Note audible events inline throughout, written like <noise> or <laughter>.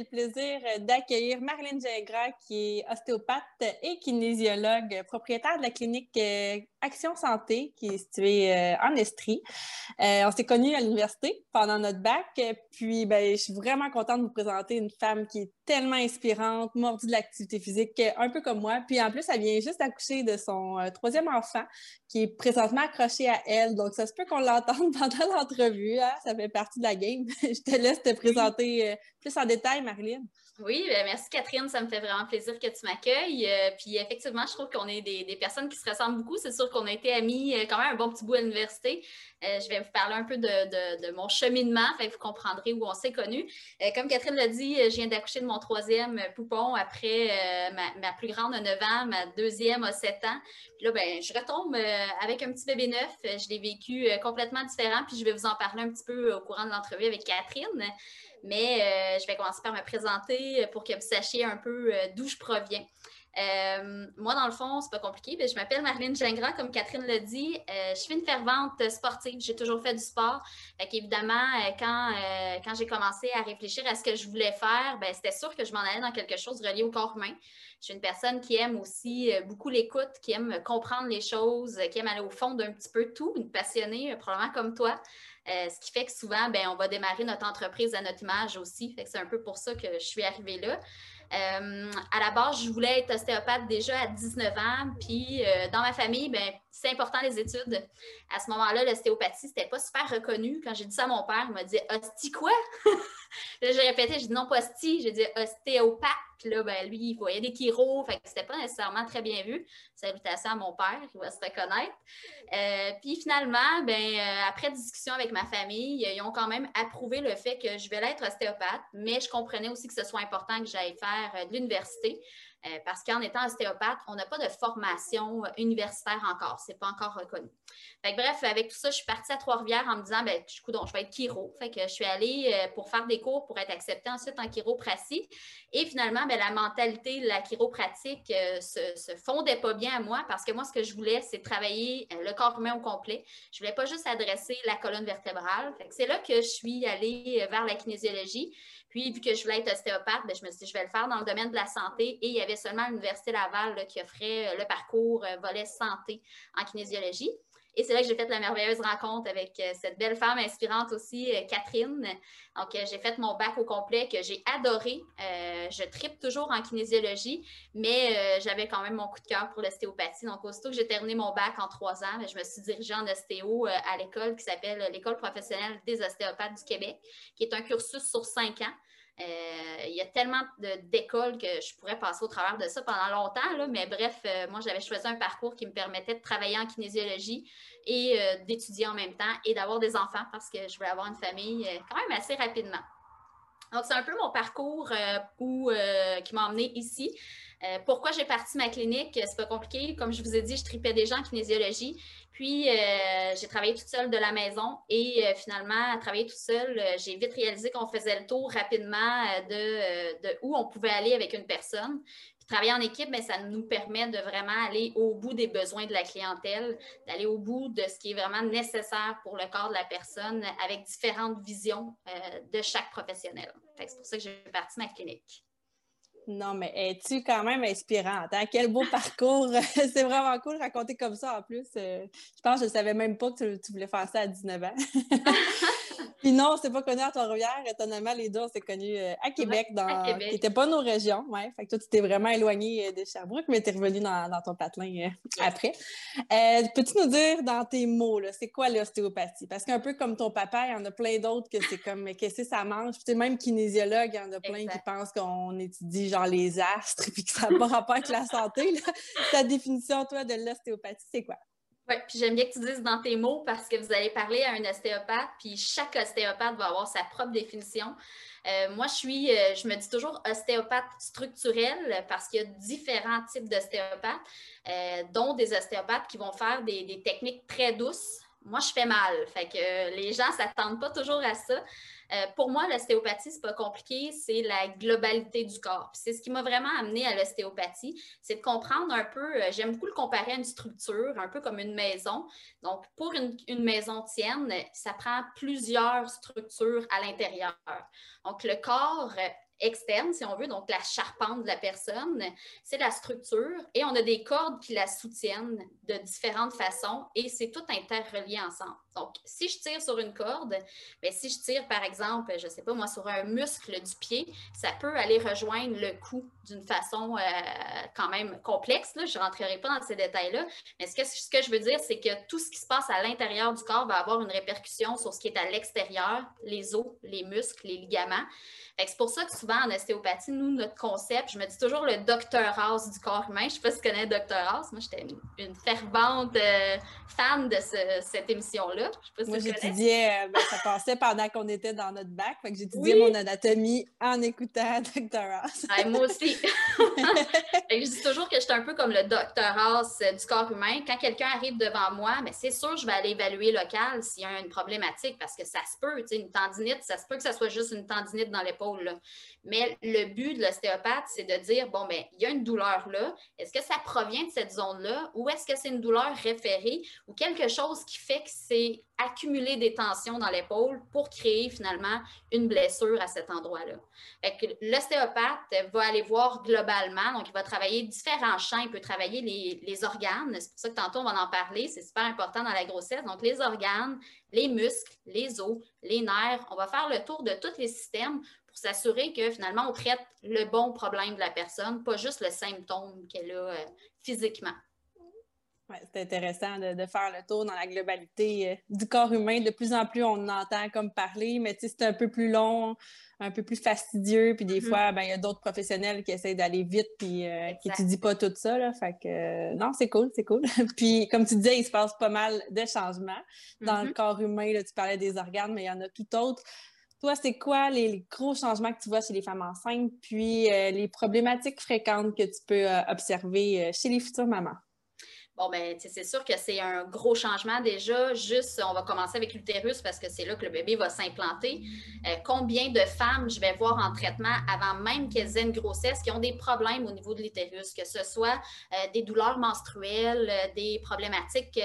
le plaisir d'accueillir Marilyn Gingras, qui est ostéopathe et kinésiologue, propriétaire de la clinique euh, Action Santé, qui est située euh, en Estrie. Euh, on s'est connus à l'université pendant notre bac, puis ben, je suis vraiment contente de vous présenter une femme qui est tellement inspirante, mordue de l'activité physique, un peu comme moi. Puis en plus, elle vient juste d'accoucher de son troisième enfant, qui est présentement accroché à elle. Donc, ça se peut qu'on l'entende <laughs> pendant l'entrevue. Hein. Ça fait partie de la game. <laughs> je te laisse te présenter plus en détail, Marilyn. Oui, ben, merci Catherine, ça me fait vraiment plaisir que tu m'accueilles. Euh, puis effectivement, je trouve qu'on est des, personnes qui se ressemblent beaucoup. C'est sûr qu'on a été amis euh, quand même un bon petit bout à l'université. Euh, je vais vous parler un peu de, mon cheminement, fait vous comprendrez où on s'est connus. comme Catherine l'a dit, je viens d'accoucher de mon troisième poupon après ma, plus grande a 9 ans, ma deuxième a 7 ans. Puis là, ben, je retombe avec un petit bébé neuf. Je l'ai vécu complètement différent, puis je vais vous en parler un petit peu au courant de l'entrevue avec Catherine. Mais euh, je vais commencer par me présenter pour que vous sachiez un peu euh, d'où je proviens. Euh, moi, dans le fond, c'est pas compliqué. je m'appelle Marlène Gingras, comme Catherine l'a dit. je suis une fervente sportive. J'ai toujours fait du sport. Fait qu'évidemment, quand, quand j'ai commencé à réfléchir à ce que je voulais faire, ben, c'était sûr que je m'en allais dans quelque chose relié au corps humain. Je suis une personne qui aime aussi beaucoup l'écoute, qui aime comprendre les choses, qui aime aller au fond d'un petit peu tout, une passionnée, probablement comme toi. Euh, ce qui fait que souvent, ben, on va démarrer notre entreprise à notre image aussi. c'est un peu pour ça que je suis arrivée là. Euh, à la base, je voulais être ostéopathe déjà à 19 ans. Puis euh, dans ma famille, ben, c'est important les études. À ce moment-là, l'ostéopathie, c'était pas super reconnu. Quand j'ai dit ça à mon père, il m'a dit Hostie quoi? <laughs> là, j'ai répété, j'ai dit non pas hostie, j'ai dit ostéopathe. Là, ben, lui, il voyait des chiro, fait que c'était pas nécessairement très bien vu. Salutations à mon père, il va se reconnaître. Euh, puis finalement, ben, après discussion avec ma famille, ils ont quand même approuvé le fait que je vais être ostéopathe, mais je comprenais aussi que ce soit important que j'aille faire de l'université. Euh, parce qu'en étant ostéopathe, on n'a pas de formation universitaire encore. Ce n'est pas encore reconnu. bref, avec tout ça, je suis partie à Trois-Rivières en me disant, ben, du coup, donc, je vais être chiro. Fait que je suis allée euh, pour faire des cours pour être acceptée ensuite en chiropratie. Et finalement, ben, la mentalité de la chiropratique euh, se, se fondait pas bien à moi parce que moi, ce que je voulais, c'est travailler le corps humain au complet. Je voulais pas juste adresser la colonne vertébrale. c'est là que je suis allée vers la kinésiologie. Puis, vu que je voulais être ostéopathe, ben, je me suis dit, je vais le faire dans le domaine de la santé. Et il y avait seulement l'Université Laval qui offrait euh, le parcours euh, volet santé en kinésiologie. Et c'est là que j'ai fait la merveilleuse rencontre avec euh, cette belle femme inspirante aussi, Catherine. Donc, j'ai fait mon bac au complet que j'ai adoré. je tripe toujours en kinésiologie, mais j'avais quand même mon coup de cœur pour l'ostéopathie. Donc, aussitôt que j'ai terminé mon bac en trois ans, ben, je me suis dirigée en ostéo à l'école qui s'appelle l'École professionnelle des ostéopathes du Québec, qui est un cursus sur cinq ans. Euh, il y a tellement d'écoles que je pourrais passer au travers de ça pendant longtemps, mais bref, euh, moi, j'avais choisi un parcours qui me permettait de travailler en kinésiologie et euh, d'étudier en même temps et d'avoir des enfants parce que je voulais avoir une famille quand même assez rapidement. Donc, c'est un peu mon parcours qui m'a emmené ici. pourquoi j'ai parti ma clinique? C'est pas compliqué. Comme je vous ai dit, je tripais gens en kinésiologie. Puis, euh, j'ai travaillé toute seule de la maison et euh, finalement, à travailler toute seule, euh, j'ai vite réalisé qu'on faisait le tour rapidement de, où on pouvait aller avec une personne. Puis, travailler en équipe, ben, ça nous permet de vraiment aller au bout des besoins de la clientèle, d'aller au bout de ce qui est vraiment nécessaire pour le corps de la personne avec différentes visions de chaque professionnel. C'est pour ça que j'ai parti ma clinique. Non, mais es-tu quand même inspirante? Hein? Quel beau parcours! <laughs> c'est vraiment cool de raconter comme ça en plus. Euh, je pense que je ne savais même pas que tu, voulais faire ça à 19 ans. <laughs> Puis non, c'est pas connu à Trois-Rivières. Étonnamment, les deux, on s'est connus euh, à Québec, dans... qui n'était pas nos régions. Ouais. Fait que toi, tu t'es vraiment éloigné euh, de Sherbrooke, mais tu es revenu dans, ton patelin après. Peux-tu nous dire dans tes mots, c'est quoi l'ostéopathie? Parce qu'un peu comme ton papa, il y en a plein d'autres que c'est comme, mais qu'est-ce que ça mange? Puis même kinésiologue, il y en a plein qui pensent qu'on étudie genre les astres, <laughs> puis que ça n'a pas rapport avec la santé. Ta définition, toi, de l'ostéopathie, c'est quoi? Puis j'aime bien que tu dises dans tes mots parce que vous allez parler à un ostéopathe, puis chaque ostéopathe va avoir sa propre définition. Euh, moi, je suis, euh, je me dis toujours ostéopathe structurel parce qu'il y a différents types d'ostéopathes, euh, dont des ostéopathes qui vont faire des, techniques très douces. Moi, je fais mal. Fait que les gens ne s'attendent pas toujours à ça. Euh, pour moi, l'ostéopathie, c'est pas compliqué, c'est la globalité du corps. C'est ce qui m'a vraiment amené à l'ostéopathie, c'est de comprendre un peu, euh, j'aime beaucoup le comparer à une structure, un peu comme une maison. Donc, pour une, une maison tienne, ça prend plusieurs structures à l'intérieur. Donc, le corps externe, si on veut, donc la charpente de la personne, c'est la structure, et on a des cordes qui la soutiennent de différentes façons, et c'est tout interrelié ensemble. Donc, si je tire sur une corde, bien, si je tire, par exemple, je ne sais pas moi, sur un muscle du pied, ça peut aller rejoindre le cou d'une façon euh, quand même complexe. Je ne rentrerai pas dans ces détails-là, mais ce que, je veux dire, c'est que tout ce qui se passe à l'intérieur du corps va avoir une répercussion sur ce qui est à l'extérieur, les os, les muscles, les ligaments. C'est pour ça que souvent en ostéopathie, nous, notre concept, je me dis toujours le docteur House du corps humain. Je ne sais pas si tu connais Dr House. Moi, j'étais une, fervente euh, fan de cette émission-là. Moi, j'étudiais, euh, ben, ça passait pendant qu'on était dans notre bac. Fait que j'étudiais mon anatomie en écoutant <laughs> Dr House. moi aussi. <laughs> je dis toujours que j'étais un peu comme le Dr House euh, du corps humain. Quand quelqu'un arrive devant moi, mais c'est sûr, je vais aller évaluer local s'il y a une problématique parce que ça se peut, une tendinite, ça se peut que ça soit juste une tendinite dans l'épaule mais le but de l'ostéopathe, c'est de dire, bon, bien, il y a une douleur là. Est-ce que ça provient de cette zone-là? Ou est-ce que c'est une douleur référée? Ou quelque chose qui fait que c'est accumuler des tensions dans l'épaule pour créer finalement une blessure à cet endroit-là. L'ostéopathe va aller voir globalement, donc il va travailler différents champs, il peut travailler les, organes, c'est pour ça que tantôt on va en parler, c'est super important dans la grossesse, donc les organes, les muscles, les os, les nerfs, on va faire le tour de tous les systèmes pour s'assurer que finalement, on traite le bon problème de la personne, pas juste le symptôme qu'elle a euh, physiquement. Ouais, c'est intéressant de, faire le tour dans la globalité euh, du corps humain. De plus en plus, on entend comme parler, mais c'est un peu plus long, un peu plus fastidieux. Puis des mm-hmm. fois, ben, il y a d'autres professionnels qui essayent d'aller vite puis euh, qui n'étudient pas tout ça. Là, fait que non, c'est cool, c'est cool. <laughs> puis comme tu disais, il se passe pas mal de changements dans le mm-hmm. corps humain. Là, tu parlais des organes, mais il y en a tout autre. Toi, c'est quoi les, gros changements que tu vois chez les femmes enceintes, puis euh, les problématiques fréquentes que tu peux euh, observer euh, chez les futures mamans? Bon, ben, c'est sûr que c'est un gros changement déjà. Juste, on va commencer avec l'utérus parce que c'est là que le bébé va s'implanter. Euh, combien de femmes je vais voir en traitement avant même qu'elles aient une grossesse qui ont des problèmes au niveau de l'utérus, que ce soit euh, des douleurs menstruelles, euh, des problématiques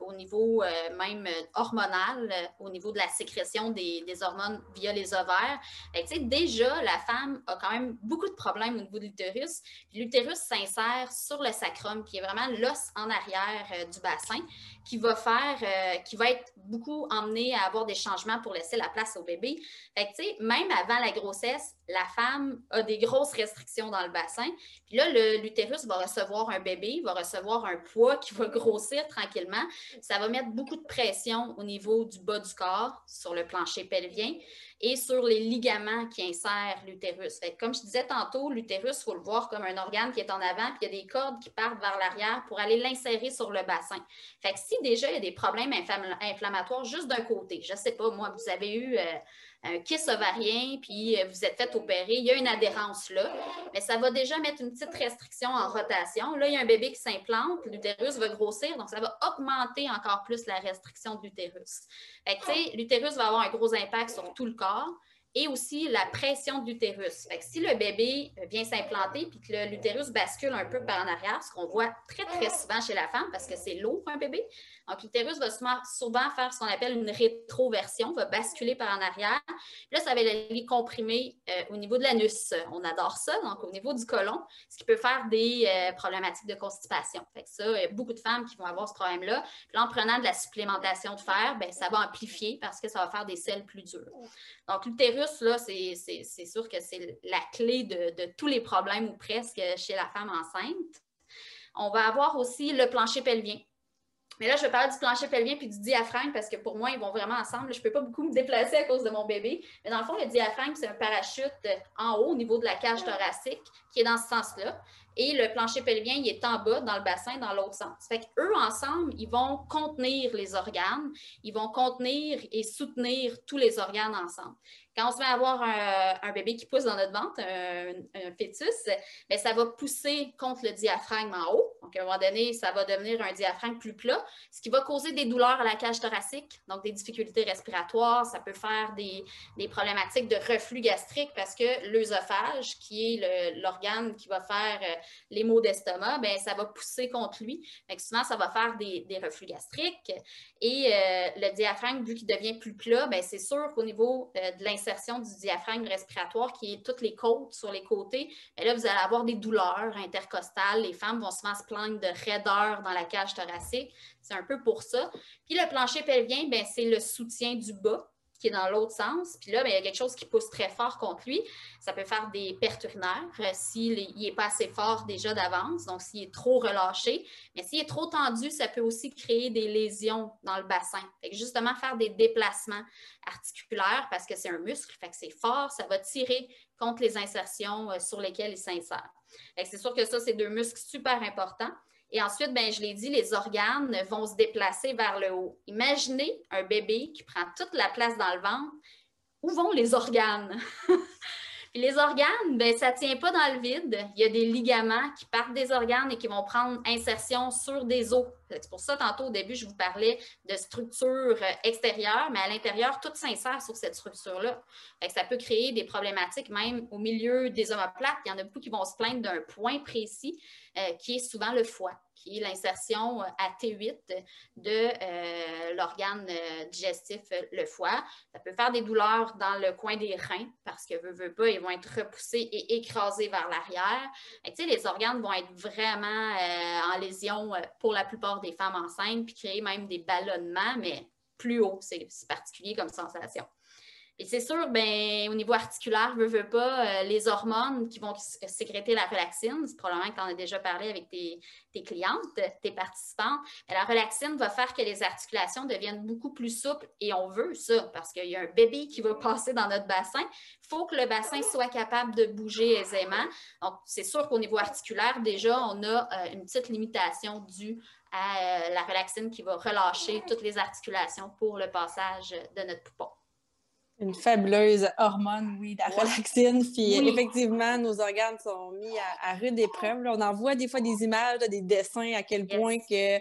au niveau même hormonal, au niveau de la sécrétion des, hormones via les ovaires. sais, déjà, la femme a quand même beaucoup de problèmes au niveau de l'utérus. L'utérus s'insère sur le sacrum, qui est vraiment l'os en arrière euh, du bassin qui va faire, euh, qui va être beaucoup emmené à avoir des changements pour laisser la place au bébé. Même avant la grossesse, la femme a des grosses restrictions dans le bassin. Puis là, l'utérus va recevoir un bébé, va recevoir un poids qui va grossir tranquillement. Ça va mettre beaucoup de pression au niveau du bas du corps, sur le plancher pelvien et sur les ligaments qui insèrent l'utérus. Comme je disais tantôt, l'utérus, il faut le voir comme un organe qui est en avant, puis il y a des cordes qui partent vers l'arrière pour aller l'insérer sur le bassin. Fait si déjà il y a des problèmes inflammatoires juste d'un côté, je ne sais pas, moi, vous avez eu euh, un kiss ovarien, puis euh, vous êtes fait opérer, il y a une adhérence là, mais ça va déjà mettre une petite restriction en rotation. Là, il y a un bébé qui s'implante, l'utérus va grossir, donc ça va augmenter encore plus la restriction de l'utérus. L'utérus va avoir un gros impact sur tout le corps et aussi la pression de l'utérus. Si le bébé vient s'implanter puis que l'utérus bascule un peu par en arrière, ce qu'on voit très, très souvent chez la femme parce que c'est lourd un bébé, donc, l'utérus va souvent faire ce qu'on appelle une rétroversion, va basculer par en arrière. Là, ça va aller comprimer euh, au niveau de l'anus. On adore ça, donc au niveau du côlon, ce qui peut faire des euh, problématiques de constipation. Fait que ça, il y a beaucoup de femmes qui vont avoir ce problème-là. Puis en prenant de la supplémentation de fer, bien, ça va amplifier parce que ça va faire des selles plus dures. Donc, l'utérus, là, c'est sûr que c'est la clé de, tous les problèmes ou presque chez la femme enceinte. On va avoir aussi le plancher pelvien. Mais là, je vais parler du plancher pelvien puis du diaphragme parce que pour moi, ils vont vraiment ensemble. Je ne peux pas beaucoup me déplacer à cause de mon bébé. Mais dans le fond, le diaphragme, c'est un parachute en haut au niveau de la cage thoracique qui est dans ce sens-là. Et le plancher pelvien, il est en bas dans le bassin dans l'autre sens. Fait qu'eux, ensemble, ils vont contenir les organes, ils vont contenir et soutenir tous les organes ensemble. Quand on se met à avoir un, bébé qui pousse dans notre ventre, un, fœtus, bien, ça va pousser contre le diaphragme en haut. Donc, à un moment donné, ça va devenir un diaphragme plus plat, ce qui va causer des douleurs à la cage thoracique, donc des difficultés respiratoires. Ça peut faire des, problématiques de reflux gastrique parce que l'œsophage, qui est l'organe qui va faire euh, les maux d'estomac, ben ça va pousser contre lui. Fait souvent, ça va faire des, reflux gastriques. Et euh, le diaphragme, vu qu'il devient plus plat, ben c'est sûr qu'au niveau euh, de du diaphragme respiratoire, qui est toutes les côtes sur les côtés, ben là, vous allez avoir des douleurs intercostales. Les femmes vont souvent se plaindre de raideur dans la cage thoracique. C'est un peu pour ça. Puis le plancher pelvien, ben, c'est le soutien du bas qui est dans l'autre sens. Puis là, ben, il y a quelque chose qui pousse très fort contre lui. Ça peut faire des pertes urinaires euh, s'il n'est pas assez fort déjà d'avance, donc s'il est trop relâché. Mais s'il est trop tendu, ça peut aussi créer des lésions dans le bassin. Fait que justement, faire des déplacements articulaires parce que c'est un muscle, fait que c'est fort, ça va tirer contre les insertions euh, sur lesquelles il s'insère. C'est sûr que ça, c'est deux muscles super importants. Et ensuite, ben, je l'ai dit, les organes vont se déplacer vers le haut. Imaginez un bébé qui prend toute la place dans le ventre. Où vont les organes? <laughs> les organes, ben, ça ne tient pas dans le vide. Il y a des ligaments qui partent des organes et qui vont prendre insertion sur des os. C'est pour ça, tantôt, au début, je vous parlais de structure euh, extérieure, mais à l'intérieur, tout s'insère sur cette structure-là. Ça peut créer des problématiques même au milieu des omoplates. Il y en a beaucoup qui vont se plaindre d'un point précis qui est souvent le foie qui est l'insertion euh, à T8 de euh, l'organe euh, digestif, le foie. Ça peut faire des douleurs dans le coin des reins parce que, veut, veut pas, ils vont être repoussés et écrasés vers l'arrière. Les organes vont être vraiment en lésion pour la plupart des femmes enceintes, puis créer même des ballonnements, mais plus haut, c'est particulier comme sensation. Et c'est sûr, ben, au niveau articulaire, veux, veux pas, euh, les hormones qui vont sécréter la relaxine, c'est probablement que tu en as déjà parlé avec tes, clientes, tes participantes, la relaxine va faire que les articulations deviennent beaucoup plus souples et on veut ça parce qu'il y a un bébé qui va passer dans notre bassin. Il faut que le bassin soit capable de bouger aisément. Donc, c'est sûr qu'au niveau articulaire, déjà, on a euh, une petite limitation due à euh, la relaxine qui va relâcher toutes les articulations pour le passage de notre poupon. Une fabuleuse hormone, oui, la relaxine. Puis effectivement, nos organes sont mis à, rude épreuve. on en voit des fois des images, des dessins à quel point que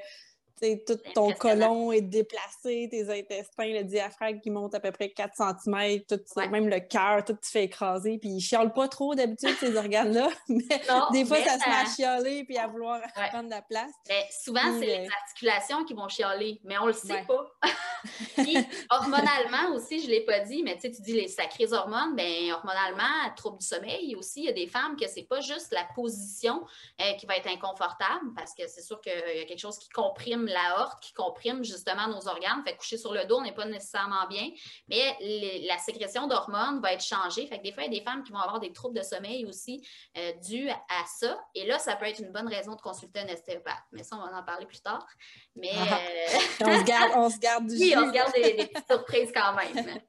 tout ton colon est déplacé, tes intestins, le diaphragme qui monte à peu près 4 cm, tout, même le cœur, tout se fait écraser. Puis ils chialent pas trop d'habitude, ces organes-là, <laughs> mais des fois, ça, se met à chialer puis à vouloir prendre de la place. Ben, souvent, c'est les articulations qui vont chialer, mais on le sait pas. <laughs> puis, hormonalement aussi, je l'ai pas dit, mais tu dis les sacrées hormones, bien, hormonalement, trouble du sommeil aussi, il y a des femmes que c'est pas juste la position euh, qui va être inconfortable, parce que c'est sûr qu'il y a quelque chose qui comprime la horte qui comprime justement nos organes. Fait coucher sur le dos n'est pas nécessairement bien, mais la sécrétion d'hormones va être changée. Fait que des fois, il y a des femmes qui vont avoir des troubles de sommeil aussi euh, dus à ça. Et là, ça peut être une bonne raison de consulter un ostéopathe. Mais ça, on va en parler plus tard. Mais ah. euh, <laughs> on, se garde, on se garde du <laughs> Oui, on se garde des, des petites surprises quand même.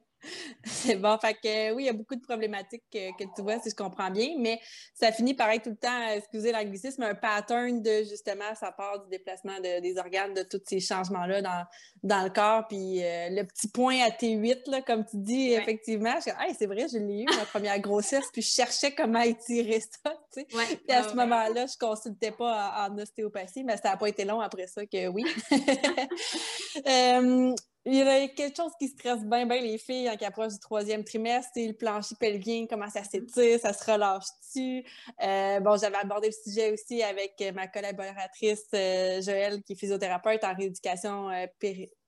C'est bon. Fait que oui, il y a beaucoup de problématiques que, tu vois, si je comprends bien, mais ça finit par être tout le temps, excusez l'anglicisme, un pattern de justement, ça part du déplacement des organes, de tous ces changements-là dans, dans le corps. Puis euh, le petit point à T8, là, comme tu dis, effectivement, je hey, c'est vrai, je l'ai eu, ma première grossesse, puis je cherchais comment étirer ça. Tu sais. puis à ce moment-là, je ne consultais pas en, ostéopathie, mais ça n'a pas été long après ça que oui. <laughs> euh, il y a quelque chose qui stresse bien, bien les filles en qui approche du troisième trimestre, c'est le plancher pelvien, comment ça s'étire, ça se relâche-tu? Euh, bon, j'avais abordé le sujet aussi avec ma collaboratrice euh, Joëlle, qui est physiothérapeute en rééducation euh,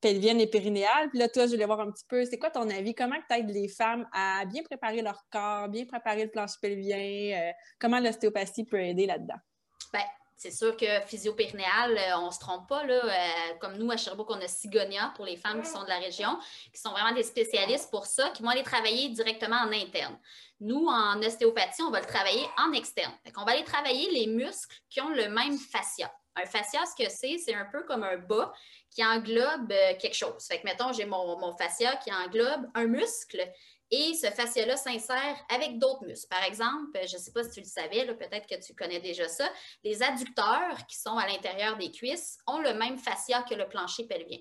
pelvienne et périnéale. Puis là, toi, je voulais voir un petit peu, c'est quoi ton avis? Comment tu aides les femmes à bien préparer leur corps, bien préparer le plancher pelvien? comment l'ostéopathie peut aider là-dedans? Bien, c'est sûr que physio-périnéal, euh, on ne se trompe pas. Euh, comme nous, à Sherbrooke, on a Sigonia pour les femmes qui sont de la région, qui sont vraiment des spécialistes pour ça, qui vont aller travailler directement en interne. Nous, en ostéopathie, on va le travailler en externe. on va aller travailler les muscles qui ont le même fascia. Un fascia, ce que c'est, c'est un peu comme un bas qui englobe euh, quelque chose. Fait que, mettons, j'ai mon fascia qui englobe un muscle et ce fascia-là s'insère avec d'autres muscles. Par exemple, je ne sais pas si tu le savais, peut-être que tu connais déjà ça, les adducteurs qui sont à l'intérieur des cuisses ont le même fascia que le plancher pelvien.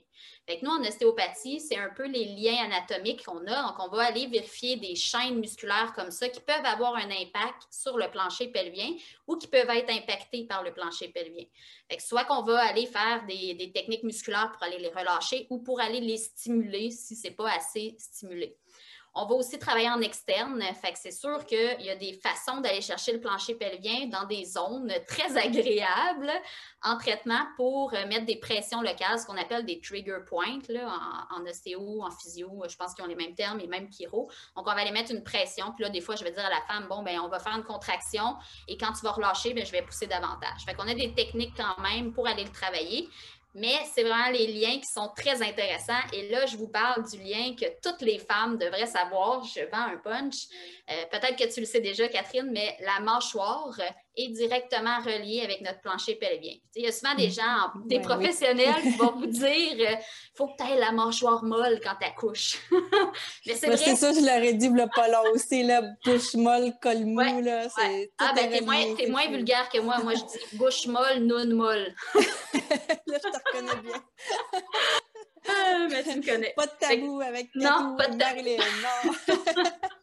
Fait nous, en ostéopathie, c'est un peu les liens anatomiques qu'on a. Donc, on va aller vérifier des chaînes musculaires comme ça qui peuvent avoir un impact sur le plancher pelvien ou qui peuvent être impactés par le plancher pelvien. Fait soit qu'on va aller faire des, des techniques musculaires pour aller les relâcher ou pour aller les stimuler si ce n'est pas assez stimulé. On va aussi travailler en externe. Fait que c'est sûr qu'il y a des façons d'aller chercher le plancher pelvien dans des zones très agréables en traitement pour euh, mettre des pressions locales, ce qu'on appelle des trigger points en, ostéo, en physio. Je pense qu'ils ont les mêmes termes et même chiro. Donc, on va aller mettre une pression. Puis là, des fois, je vais dire à la femme, bon, ben on va faire une contraction et quand tu vas relâcher, ben, je vais pousser davantage. Fait qu'on a des techniques quand même pour aller le travailler. Mais c'est vraiment les liens qui sont très intéressants. Et là, je vous parle du lien que toutes les femmes devraient savoir. Je vends un punch. Euh, peut-être que tu le sais déjà, Catherine, mais la mâchoire est directement reliée avec notre plancher pelvien. Il y a souvent des mm. gens, des professionnels qui vont <laughs> vous dire il euh, faut que tu aies la mâchoire molle quand tu accouches. <laughs> mais c'est ça, je leur ai dit, le pas long aussi, la bouche molle, col mou. Là, Ah, ben, t'es moins, es moins vulgaire que moi. Moi, je dis bouche molle, non molle. <laughs> là, je te reconnais bien. Mais <laughs> tu me connais. Pas de tabou avec non, pas de tabou. non. <laughs>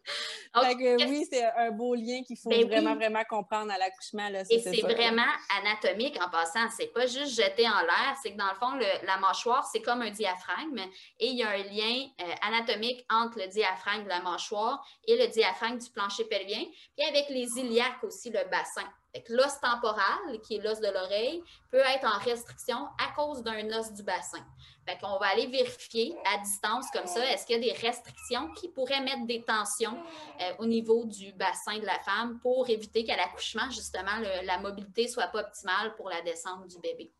<laughs> oui, c'est un beau lien qu'il faut ben vraiment, vraiment comprendre à l'accouchement. Et c'est vraiment anatomique en passant. C'est pas juste jeté en l'air, c'est que dans le fond, la mâchoire, c'est comme un diaphragme et il y a un lien euh, anatomique entre le diaphragme de la mâchoire et le diaphragme du plancher pelvien, puis avec les iliaques aussi, le bassin. L'os temporal, qui est l'os de l'oreille, peut être en restriction à cause d'un os du bassin. Fait qu'on va aller vérifier à distance comme ça, est-ce qu'il y a des restrictions qui pourraient mettre des tensions euh, au niveau du bassin de la femme pour éviter qu'à l'accouchement, justement, la mobilité soit pas optimale pour la descente du bébé.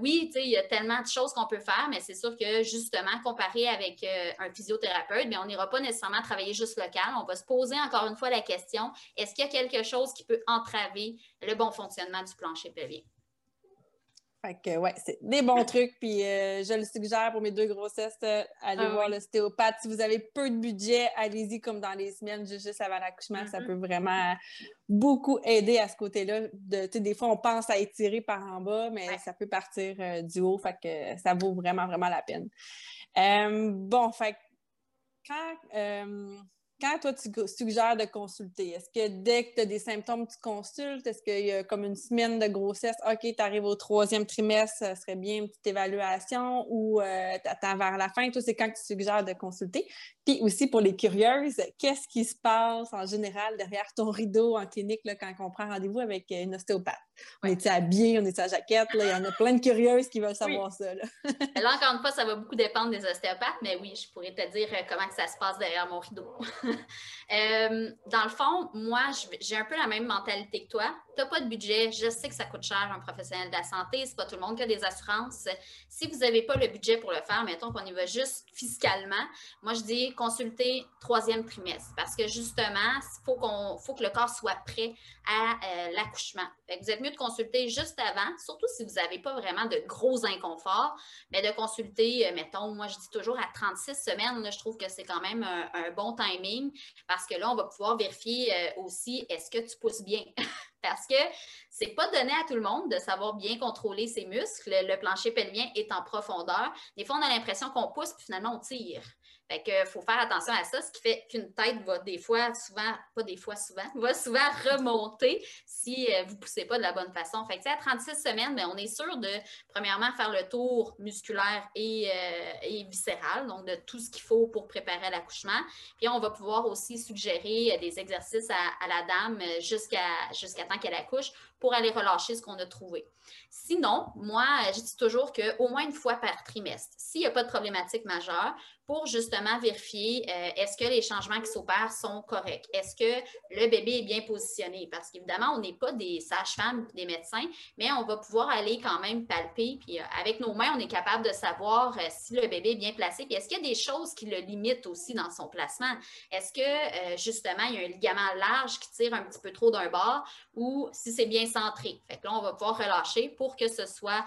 oui, il y a tellement de choses qu'on peut faire, mais c'est sûr que justement, comparé avec euh, un physiothérapeute, on n'ira pas nécessairement travailler juste local. On va se poser encore une fois la question, est-ce qu'il y a quelque chose qui peut entraver le bon fonctionnement du plancher pelvien? Fait que, ouais, c'est des bons trucs. Puis euh, je le suggère pour mes deux grossesses, euh, allez ah voir l'ostéopathe. Si vous avez peu de budget, allez-y comme dans les semaines juste avant l'accouchement. Ça mm-hmm. peut vraiment beaucoup aider à ce côté-là. De, des fois, on pense à étirer par en bas, mais ça peut partir euh, du haut. Fait que ça vaut vraiment, vraiment la peine. bon, fait quand quand toi, tu suggères de consulter, est-ce que dès que tu as des symptômes, tu consultes? Est-ce qu'il y a comme une semaine de grossesse, OK, tu arrives au troisième trimestre, ce serait bien une petite évaluation ou euh, tu attends vers la fin? Toi, c'est quand tu suggères de consulter. Puis aussi pour les curieuses, qu'est-ce qui se passe en général derrière ton rideau en clinique là, quand on prend rendez-vous avec une ostéopathe? On est habillé, on est à jaquette, il y en a plein de curieuses qui veulent savoir ça. Là. là, encore une fois, ça va beaucoup dépendre des ostéopathes, mais oui, je pourrais te dire euh, comment que ça se passe derrière mon rideau. <laughs> Euh, dans le fond, moi, j'ai un peu la même mentalité que toi. Tu n'as pas de budget, je sais que ça coûte cher un professionnel de la santé, c'est pas tout le monde qui a des assurances. Si vous n'avez pas le budget pour le faire, mettons qu'on y va juste fiscalement, moi je dis consulter troisième trimestre parce que justement, il faut, qu'on, faut que le corps soit prêt à euh, l'accouchement. Vous êtes de consulter juste avant, surtout si vous n'avez pas vraiment de gros inconforts, mais de consulter, euh, mettons, moi je dis toujours à 36 semaines, je trouve que c'est quand même un, bon timing parce que là, on va pouvoir vérifier euh, aussi est-ce que tu pousses bien? <laughs> parce que c'est pas donné à tout le monde de savoir bien contrôler ses muscles. Le plancher pelvien est en profondeur. Des fois, on a l'impression qu'on pousse, puis finalement, on tire. Fait que faut faire attention à ça, ce qui fait qu'une tête va des fois, souvent, pas des fois souvent, <laughs> va souvent remonter si euh, vous ne poussez pas de la bonne façon. Fait que à 36 semaines, bien, on est sûr de, premièrement, faire le tour musculaire et, euh, viscéral, donc de tout ce qu'il faut pour préparer l'accouchement. Puis on va pouvoir aussi suggérer euh, des exercices à, la dame jusqu'à jusqu'à temps qu'elle accouche pour aller relâcher ce qu'on a trouvé. Sinon, moi, je dis toujours qu'au moins une fois par trimestre, s'il n'y a pas de problématique majeure, pour justement vérifier euh, est-ce que les changements qui s'opèrent sont corrects? Est-ce que le bébé est bien positionné? Parce qu'évidemment, on n'est pas des sages-femmes, des médecins, mais on va pouvoir aller quand même palper. Puis euh, avec nos mains, on est capable de savoir euh, si le bébé est bien placé. Puis est-ce qu'il y a des choses qui le limitent aussi dans son placement? Est-ce que justement, il y a un ligament large qui tire un petit peu trop d'un bord ou si c'est bien centré? Fait que là, on va pouvoir relâcher pour que ce soit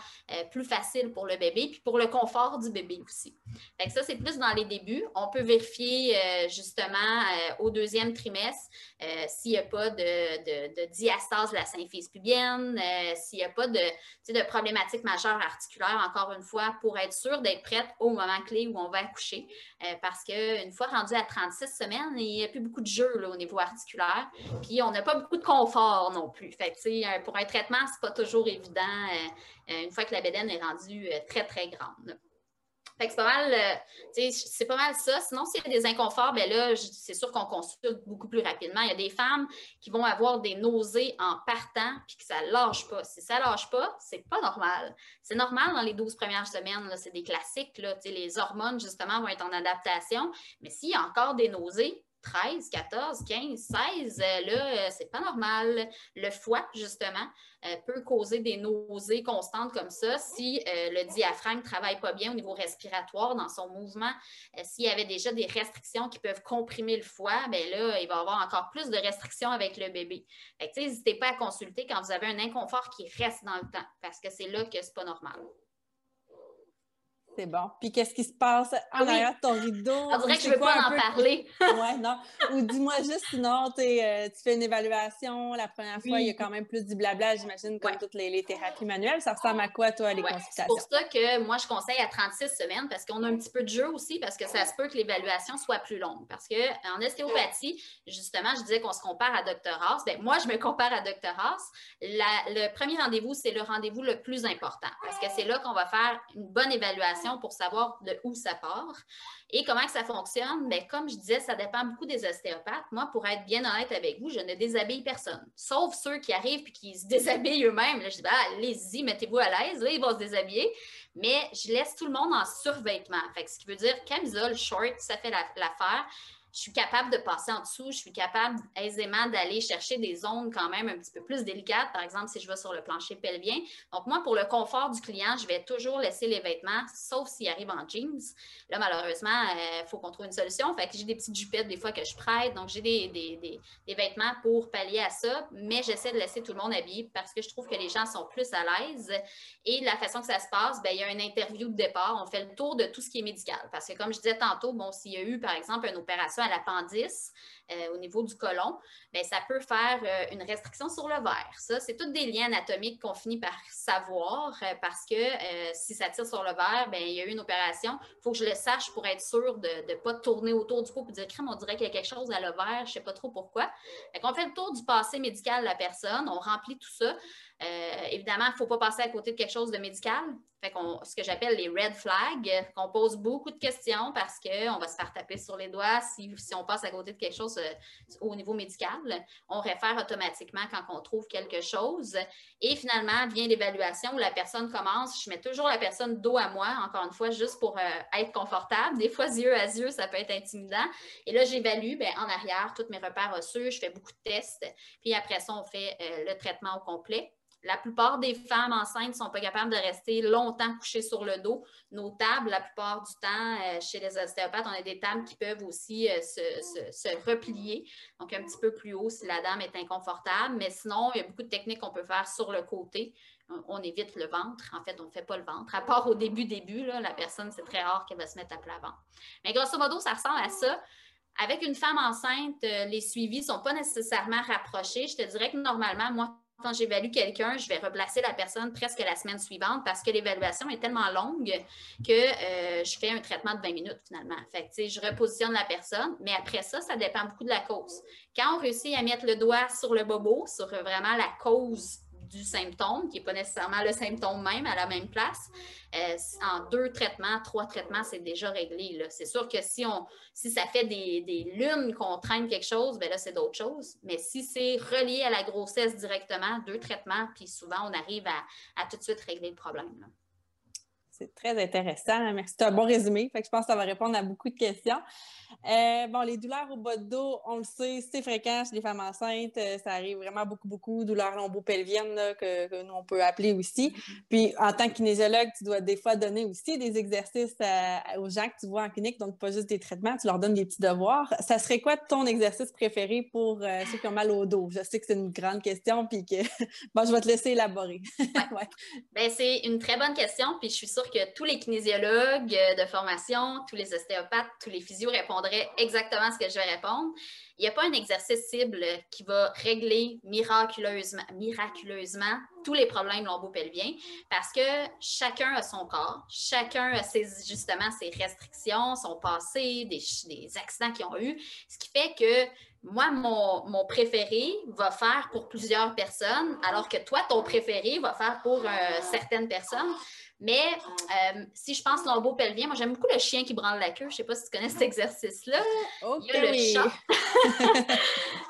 plus facile pour le bébé puis pour le confort du bébé aussi. Fait que ça, c'est plus dans les débuts. On peut vérifier euh, justement euh, au deuxième trimestre euh, s'il n'y a pas de, diastase de la symphyse pubienne, s'il n'y a pas de, problématique majeure articulaire, encore une fois, pour être sûr d'être prête au moment clé où on va accoucher. parce qu'une fois rendu à 36 semaines, il n'y a plus beaucoup de jeu au niveau articulaire. Puis on n'a pas beaucoup de confort non plus. Fait pour un traitement, ce n'est pas toujours évident une fois que la bédaine est rendue très, très grande. C'est pas mal, euh, c'est pas mal ça. Sinon, s'il y a des inconforts, ben là, c'est sûr qu'on consulte beaucoup plus rapidement. Il y a des femmes qui vont avoir des nausées en partant puis que ça lâche pas. Si ça lâche pas, c'est pas normal. C'est normal dans les 12 premières semaines, c'est des classiques. Là, les hormones, justement, vont être en adaptation. Mais s'il y a encore des nausées, 13, 14, 15, 16, là, euh, c'est pas normal. Le foie, justement, euh, peut causer des nausées constantes comme ça si euh, le diaphragme ne travaille pas bien au niveau respiratoire dans son mouvement. S'il y avait déjà des restrictions qui peuvent comprimer le foie, bien là, il va y avoir encore plus de restrictions avec le bébé. n'hésitez pas à consulter quand vous avez un inconfort qui reste dans le temps parce que c'est là que c'est pas normal c'est bon. Puis qu'est-ce qui se passe en arrière de ton rideau? On dirait que je ne veux pas en parler. <laughs> oui, non. Ou dis-moi juste, sinon, euh, tu fais une évaluation la première fois, il y a quand même plus du blabla, j'imagine, comme toutes les, thérapies manuelles. Ça ressemble à quoi, toi, les consultations? C'est pour ça que moi, je conseille à 36 semaines parce qu'on a un petit peu de jeu aussi, parce que ça se peut que l'évaluation soit plus longue. Parce qu'en ostéopathie, justement, je disais qu'on se compare à Dr. Haas. Bien, moi, je me compare à Dr. Haas. le premier rendez-vous, c'est le rendez-vous le plus important parce que c'est là qu'on va faire une bonne évaluation pour savoir de où ça part. Et comment ça fonctionne? Bien, comme je disais, ça dépend beaucoup des ostéopathes. Moi, pour être bien honnête avec vous, je ne déshabille personne, sauf ceux qui arrivent et qui se <laughs> déshabillent eux-mêmes. je dis, ben, allez-y, mettez-vous à l'aise, là, ils vont se déshabiller. Mais je laisse tout le monde en survêtement. Fait ce qui veut dire camisole, short, ça fait l'affaire je suis capable de passer en dessous, je suis capable aisément d'aller chercher des zones quand même un petit peu plus délicates, par exemple si je vais sur le plancher pelvien. Donc moi, pour le confort du client, je vais toujours laisser les vêtements, sauf s'il arrive en jeans. Là, malheureusement, il euh, faut qu'on trouve une solution. Fait que j'ai des petites jupettes des fois que je prête, donc j'ai des, des, des, vêtements pour pallier à ça, mais j'essaie de laisser tout le monde habillé parce que je trouve que les gens sont plus à l'aise. Et la façon que ça se passe, bien, il y a une interview de départ, on fait le tour de tout ce qui est médical. Parce que comme je disais tantôt, bon, s'il y a eu, par exemple, une opération à l'appendice euh, au niveau du côlon, bien, ça peut faire euh, une restriction sur le verre. Ça, c'est tous des liens anatomiques qu'on finit par savoir euh, parce que si ça tire sur le verre, bien, il y a eu une opération. Il faut que je le sache pour être sûr de ne pas tourner autour du pot et dire crème, on dirait qu'il y a quelque chose à l'ovaire, je ne sais pas trop pourquoi. on fait le tour du passé médical de la personne, on remplit tout ça. Évidemment, il ne faut pas passer à côté de quelque chose de médical. Ce que j'appelle les red flags, qu'on pose beaucoup de questions parce qu'on va se faire taper sur les doigts si, on passe à côté de quelque chose euh, au niveau médical. On réfère automatiquement quand on trouve quelque chose. Et finalement, vient l'évaluation où la personne commence. Je mets toujours la personne dos à moi, encore une fois, juste pour euh, être confortable. Des fois, yeux à yeux, ça peut être intimidant. Et là, j'évalue ben, en arrière tous mes repères osseux. Je fais beaucoup de tests. Puis après ça, on fait le traitement au complet. La plupart des femmes enceintes ne sont pas capables de rester longtemps couchées sur le dos. Nos tables, la plupart du temps, euh, chez les ostéopathes, on a des tables qui peuvent aussi euh, se, replier, donc un petit peu plus haut si la dame est inconfortable. Mais sinon, il y a beaucoup de techniques qu'on peut faire sur le côté. On, évite le ventre. En fait, on ne fait pas le ventre. À part au début, début, la personne, c'est très rare qu'elle va se mettre à plat ventre. Mais grosso modo, ça ressemble à ça. Avec une femme enceinte, euh, les suivis ne sont pas nécessairement rapprochés. Je te dirais que normalement, moi, quand j'évalue quelqu'un, je vais replacer la personne presque la semaine suivante parce que l'évaluation est tellement longue que euh, je fais un traitement de 20 minutes finalement. Fait je repositionne la personne, mais après ça, ça dépend beaucoup de la cause. Quand on réussit à mettre le doigt sur le bobo, sur vraiment la cause du symptôme, qui n'est pas nécessairement le symptôme même à la même place. Euh, en deux traitements, trois traitements, c'est déjà réglé. C'est sûr que si, on, si ça fait des, lunes qu'on traîne quelque chose, ben là, c'est d'autres choses. Mais si c'est relié à la grossesse directement, deux traitements, puis souvent, on arrive à, tout de suite régler le problème. C'est très intéressant. Merci. C'est un bon résumé. Fait que je pense que ça va répondre à beaucoup de questions. Euh, bon, les douleurs au bas de dos, on le sait, c'est fréquent chez les femmes enceintes. Euh, ça arrive vraiment beaucoup, beaucoup. Douleurs lombo-pelviennes, que, nous, on peut appeler aussi. Puis, en tant que kinésiologue, tu dois des fois donner aussi des exercices aux gens que tu vois en clinique, donc pas juste des traitements, tu leur donnes des petits devoirs. Ça serait quoi ton exercice préféré pour euh, ceux qui ont mal au dos? Je sais que c'est une grande question, puis que <laughs> bon, je vais te laisser élaborer. <laughs> ouais. Ben, c'est une très bonne question, puis je suis sûre que tous les kinésiologues de formation, tous les ostéopathes, tous les physios répondent exactement ce que je vais répondre. Il n'y a pas un exercice cible qui va régler miraculeusement, miraculeusement tous les problèmes lombo-pelviens parce que chacun a son corps, chacun a ses, justement ses restrictions, son passé, des, des accidents qu'ils ont eu, ce qui fait que moi, mon, mon, préféré va faire pour plusieurs personnes, alors que toi, ton préféré va faire pour euh, certaines personnes. Mais euh, si je pense lombo pelvien, moi j'aime beaucoup le chien qui branle la queue. Je ne sais pas si tu connais cet exercice-là. il y a le chat. <laughs>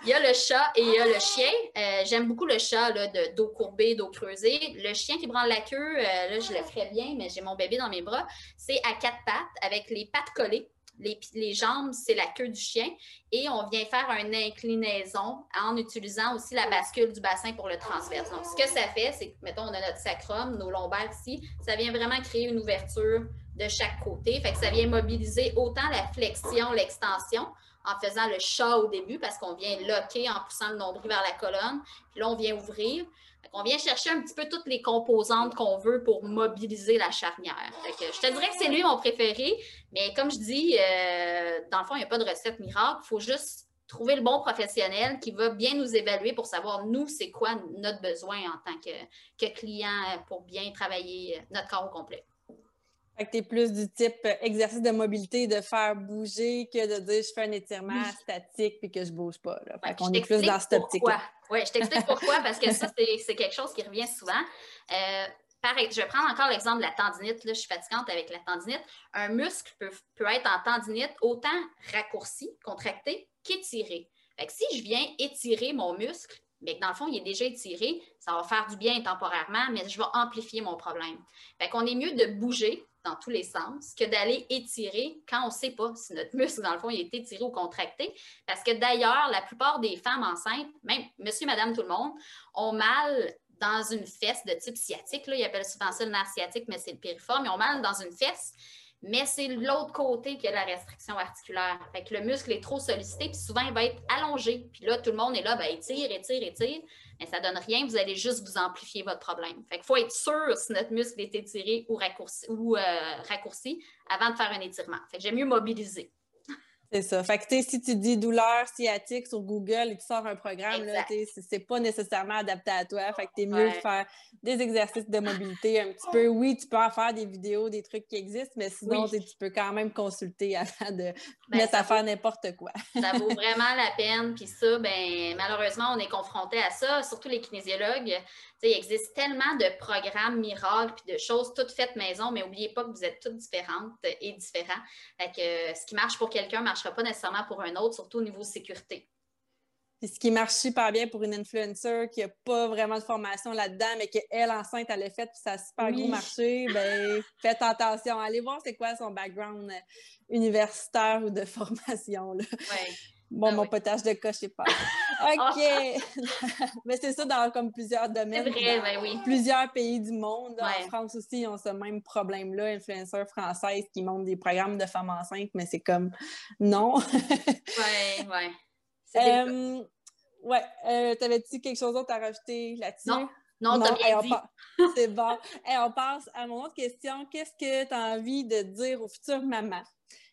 il y a le chat et il y a le chien. Euh, j'aime beaucoup le chat de dos courbé, dos creusé. Le chien qui branle la queue, euh, là, je le ferais bien, mais j'ai mon bébé dans mes bras. C'est à quatre pattes avec les pattes collées les, jambes, c'est la queue du chien. Et on vient faire une inclinaison en utilisant aussi la bascule du bassin pour le transverse. Donc, ce que ça fait, c'est que, mettons, on a notre sacrum, nos lombaires ici, ça vient vraiment créer une ouverture de chaque côté. Fait que ça vient mobiliser autant la flexion, l'extension, en faisant le chat au début, parce qu'on vient loquer en poussant le nombril vers la colonne. Puis là, on vient ouvrir. On vient chercher un petit peu toutes les composantes qu'on veut pour mobiliser la charnière. je te dirais que c'est lui mon préféré, mais comme je dis, euh, dans le fond, il n'y a pas de recette miracle. Il faut juste trouver le bon professionnel qui va bien nous évaluer pour savoir, nous, c'est quoi notre besoin en tant que, que client pour bien travailler notre corps au complet. Fait que tu es plus du type euh, exercice de mobilité, de faire bouger que de dire je fais un étirement statique puis que je bouge pas. Là. Fait qu'on est plus dans cette optique-là. Oui, je t'explique pourquoi, parce que ça, <laughs> c'est quelque chose qui revient souvent. Euh, pareil, je vais prendre encore l'exemple de la tendinite. Là, je suis fatigante avec la tendinite. Un muscle peut, peut être en tendinite autant raccourci, contracté, qu'étiré. Fait que si je viens étirer mon muscle, mais que dans le fond, il est déjà étiré, ça va faire du bien temporairement, mais je vais amplifier mon problème. Fait qu'on est mieux de bouger dans tous les sens que d'aller étirer quand on ne sait pas si notre muscle, dans le fond, il est étiré ou contracté. Parce que d'ailleurs, la plupart des femmes enceintes, même monsieur, madame, tout le monde, ont mal dans une fesse de type sciatique. Là, ils appellent souvent ça le nerf sciatique, mais c'est le piriforme. Ils ont mal dans une fesse mais c'est l'autre côté qui a la restriction articulaire. Le muscle est trop sollicité, puis souvent, il va être allongé. Puis là, tout le monde est là, ben, étire, étire, étire, mais ça ne donne rien, vous allez juste vous amplifier votre problème. Fait qu'il faut être sûr si notre muscle est étiré ou raccourci, ou, euh, avant de faire un étirement. J'aime mieux mobiliser. C'est ça. Fait que, si tu dis douleur sciatique sur Google et tu sors un programme, là, c'est pas nécessairement adapté à toi. Fait que t'es mieux de faire des exercices de mobilité un petit peu. Oui, tu peux en faire des vidéos, des trucs qui existent, mais sinon, tu peux quand même consulter avant de ben, mettre à faire n'importe quoi. ça vaut <laughs> vraiment la peine. Puis ça, ben, malheureusement, on est confronté à ça, surtout les kinésiologues il existe tellement de programmes miracles puis de choses toutes faites maison, mais n'oubliez pas que vous êtes toutes différentes et différents. que, euh, ce qui marche pour quelqu'un ne marchera pas nécessairement pour un autre, surtout au niveau sécurité. Puis ce qui marche super bien pour une influencer qui n'a pas vraiment de formation là-dedans, mais qu'elle, enceinte, elle l'a fait, puis ça a super bien marché, ben <laughs> faites attention. Allez voir c'est quoi son background universitaire ou de formation. Là. Bon, ah mon potage de coche est pas. <laughs> OK! <laughs> Mais c'est ça dans comme plusieurs domaines. C'est vrai, ben oui. Plusieurs pays du monde. En France aussi, ils ont ce même problème-là. Influenceurs françaises qui montent des programmes de femmes enceintes, mais c'est comme non. oui, oui. Euh, ouais. Euh, T'avais-tu quelque chose d'autre à rajouter là-dessus? Non. Non, non bien dit. <laughs> C'est bon. on passe à mon autre question. Qu'est-ce que tu as envie de dire aux futures mamans?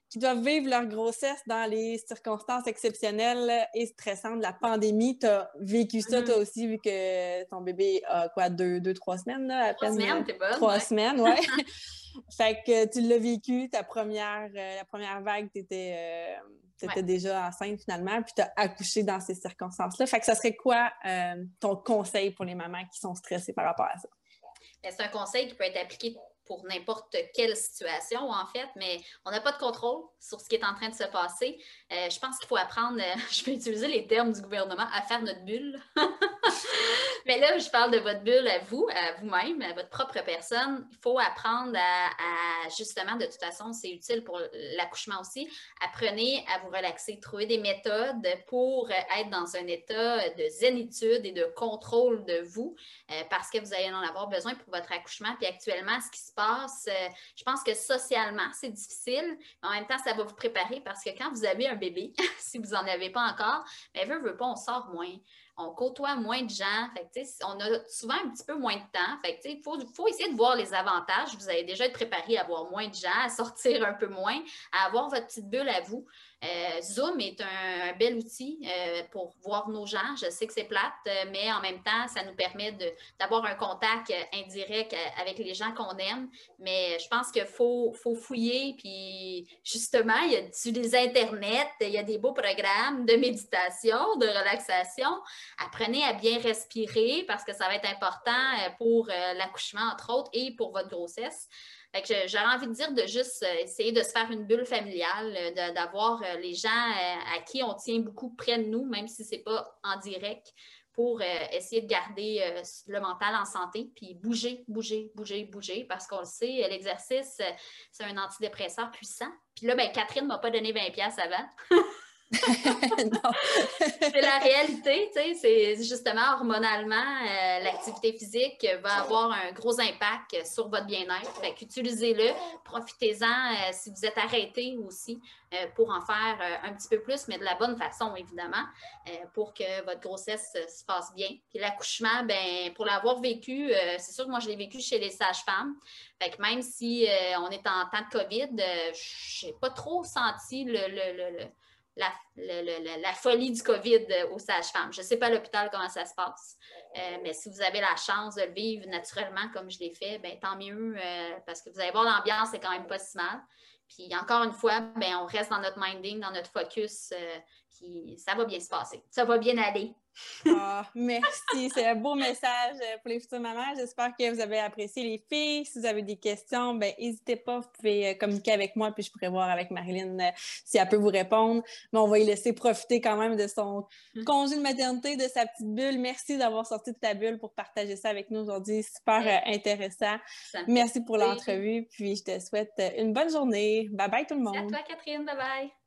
Qui doivent vivre leur grossesse dans les circonstances exceptionnelles et stressantes de la pandémie. Tu as vécu ça, toi mm-hmm. aussi, vu que ton bébé a quoi, deux, deux trois semaines, là, à peine? Trois semaines, t'es bonne. Trois semaines, ouais. <laughs> <laughs> fait que tu l'as vécu, ta première, euh, la première vague, tu étais, euh, déjà enceinte finalement, puis tu as accouché dans ces circonstances-là. Fait que ça serait quoi euh, ton conseil pour les mamans qui sont stressées par rapport à ça? Ben, c'est un conseil qui peut être appliqué pour n'importe quelle situation, en fait, mais on n'a pas de contrôle sur ce qui est en train de se passer. Euh, je pense qu'il faut apprendre, euh, <laughs> je vais utiliser les termes du gouvernement, à faire notre bulle. <laughs> mais là, je parle de votre bulle à vous, à vous-même, à votre propre personne. Il faut apprendre à, justement, de toute façon, c'est utile pour l'accouchement aussi, apprenez à vous relaxer, trouver des méthodes pour être dans un état de zénitude et de contrôle de vous, euh, parce que vous allez en avoir besoin pour votre accouchement. Puis actuellement, ce qui se Euh, je pense que socialement, c'est difficile, mais en même temps, ça va vous préparer parce que quand vous avez un bébé, <laughs> si vous n'en avez pas encore, mais veut, veut pas, on sort moins on côtoie moins de gens. on a souvent un petit peu moins de temps. il faut, faut, essayer de voir les avantages. Vous allez déjà être préparé à avoir moins de gens, à sortir un peu moins, à avoir votre petite bulle à vous. Euh, Zoom est un, bel outil euh, pour voir nos gens. Je sais que c'est plate, euh, mais en même temps, ça nous permet d'avoir un contact indirect avec les gens qu'on aime. Mais je pense qu'il faut, faut, fouiller. Puis justement, il y a sur les internets, il y a des beaux programmes de méditation, de relaxation. Apprenez à bien respirer parce que ça va être important pour l'accouchement, entre autres, et pour votre grossesse. J'aurais envie de dire de juste essayer de se faire une bulle familiale, d'avoir les gens à qui on tient beaucoup près de nous, même si ce n'est pas en direct, pour essayer de garder le mental en santé, puis bouger, bouger, bouger, bouger, parce qu'on le sait, l'exercice, c'est un antidépresseur puissant. Puis là, ben, Catherine ne m'a pas donné 20$ avant. <laughs> <laughs> c'est la réalité, tu sais, c'est justement hormonalement, euh, l'activité physique va avoir un gros impact sur votre bien-être. Fait qu'utilisez-le, profitez-en euh, si vous êtes arrêté aussi euh, pour en faire un petit peu plus, mais de la bonne façon, évidemment, pour que votre grossesse se passe bien. Puis l'accouchement, ben, pour l'avoir vécu, c'est sûr que moi, je l'ai vécu chez les sages-femmes. Fait que même si on est en temps de COVID, je n'ai pas trop senti le la, la, folie du COVID euh, aux sages-femmes. Je ne sais pas à l'hôpital comment ça se passe, euh, mais si vous avez la chance de le vivre naturellement comme je l'ai fait, ben, tant mieux, euh, parce que vous allez voir, l'ambiance c'est quand même pas si mal. Puis encore une fois, ben, on reste dans notre minding, dans notre focus, puis ça va bien se passer. Ça va bien aller. <laughs> Ah, merci. C'est un beau message pour les futures mamans. J'espère que vous avez apprécié les filles. Si vous avez des questions, ben n'hésitez pas. Vous pouvez euh, communiquer avec moi, puis je pourrai voir avec Marilyn euh, si elle peut vous répondre. Mais on va y laisser profiter quand même de son hum. congé de maternité, de sa petite bulle. Merci d'avoir sorti de ta bulle pour partager ça avec nous aujourd'hui. Super euh, intéressant. Merci pour l'entrevue. Puis je te souhaite une bonne journée. Bye bye tout le monde. Merci à toi, Catherine. Bye bye.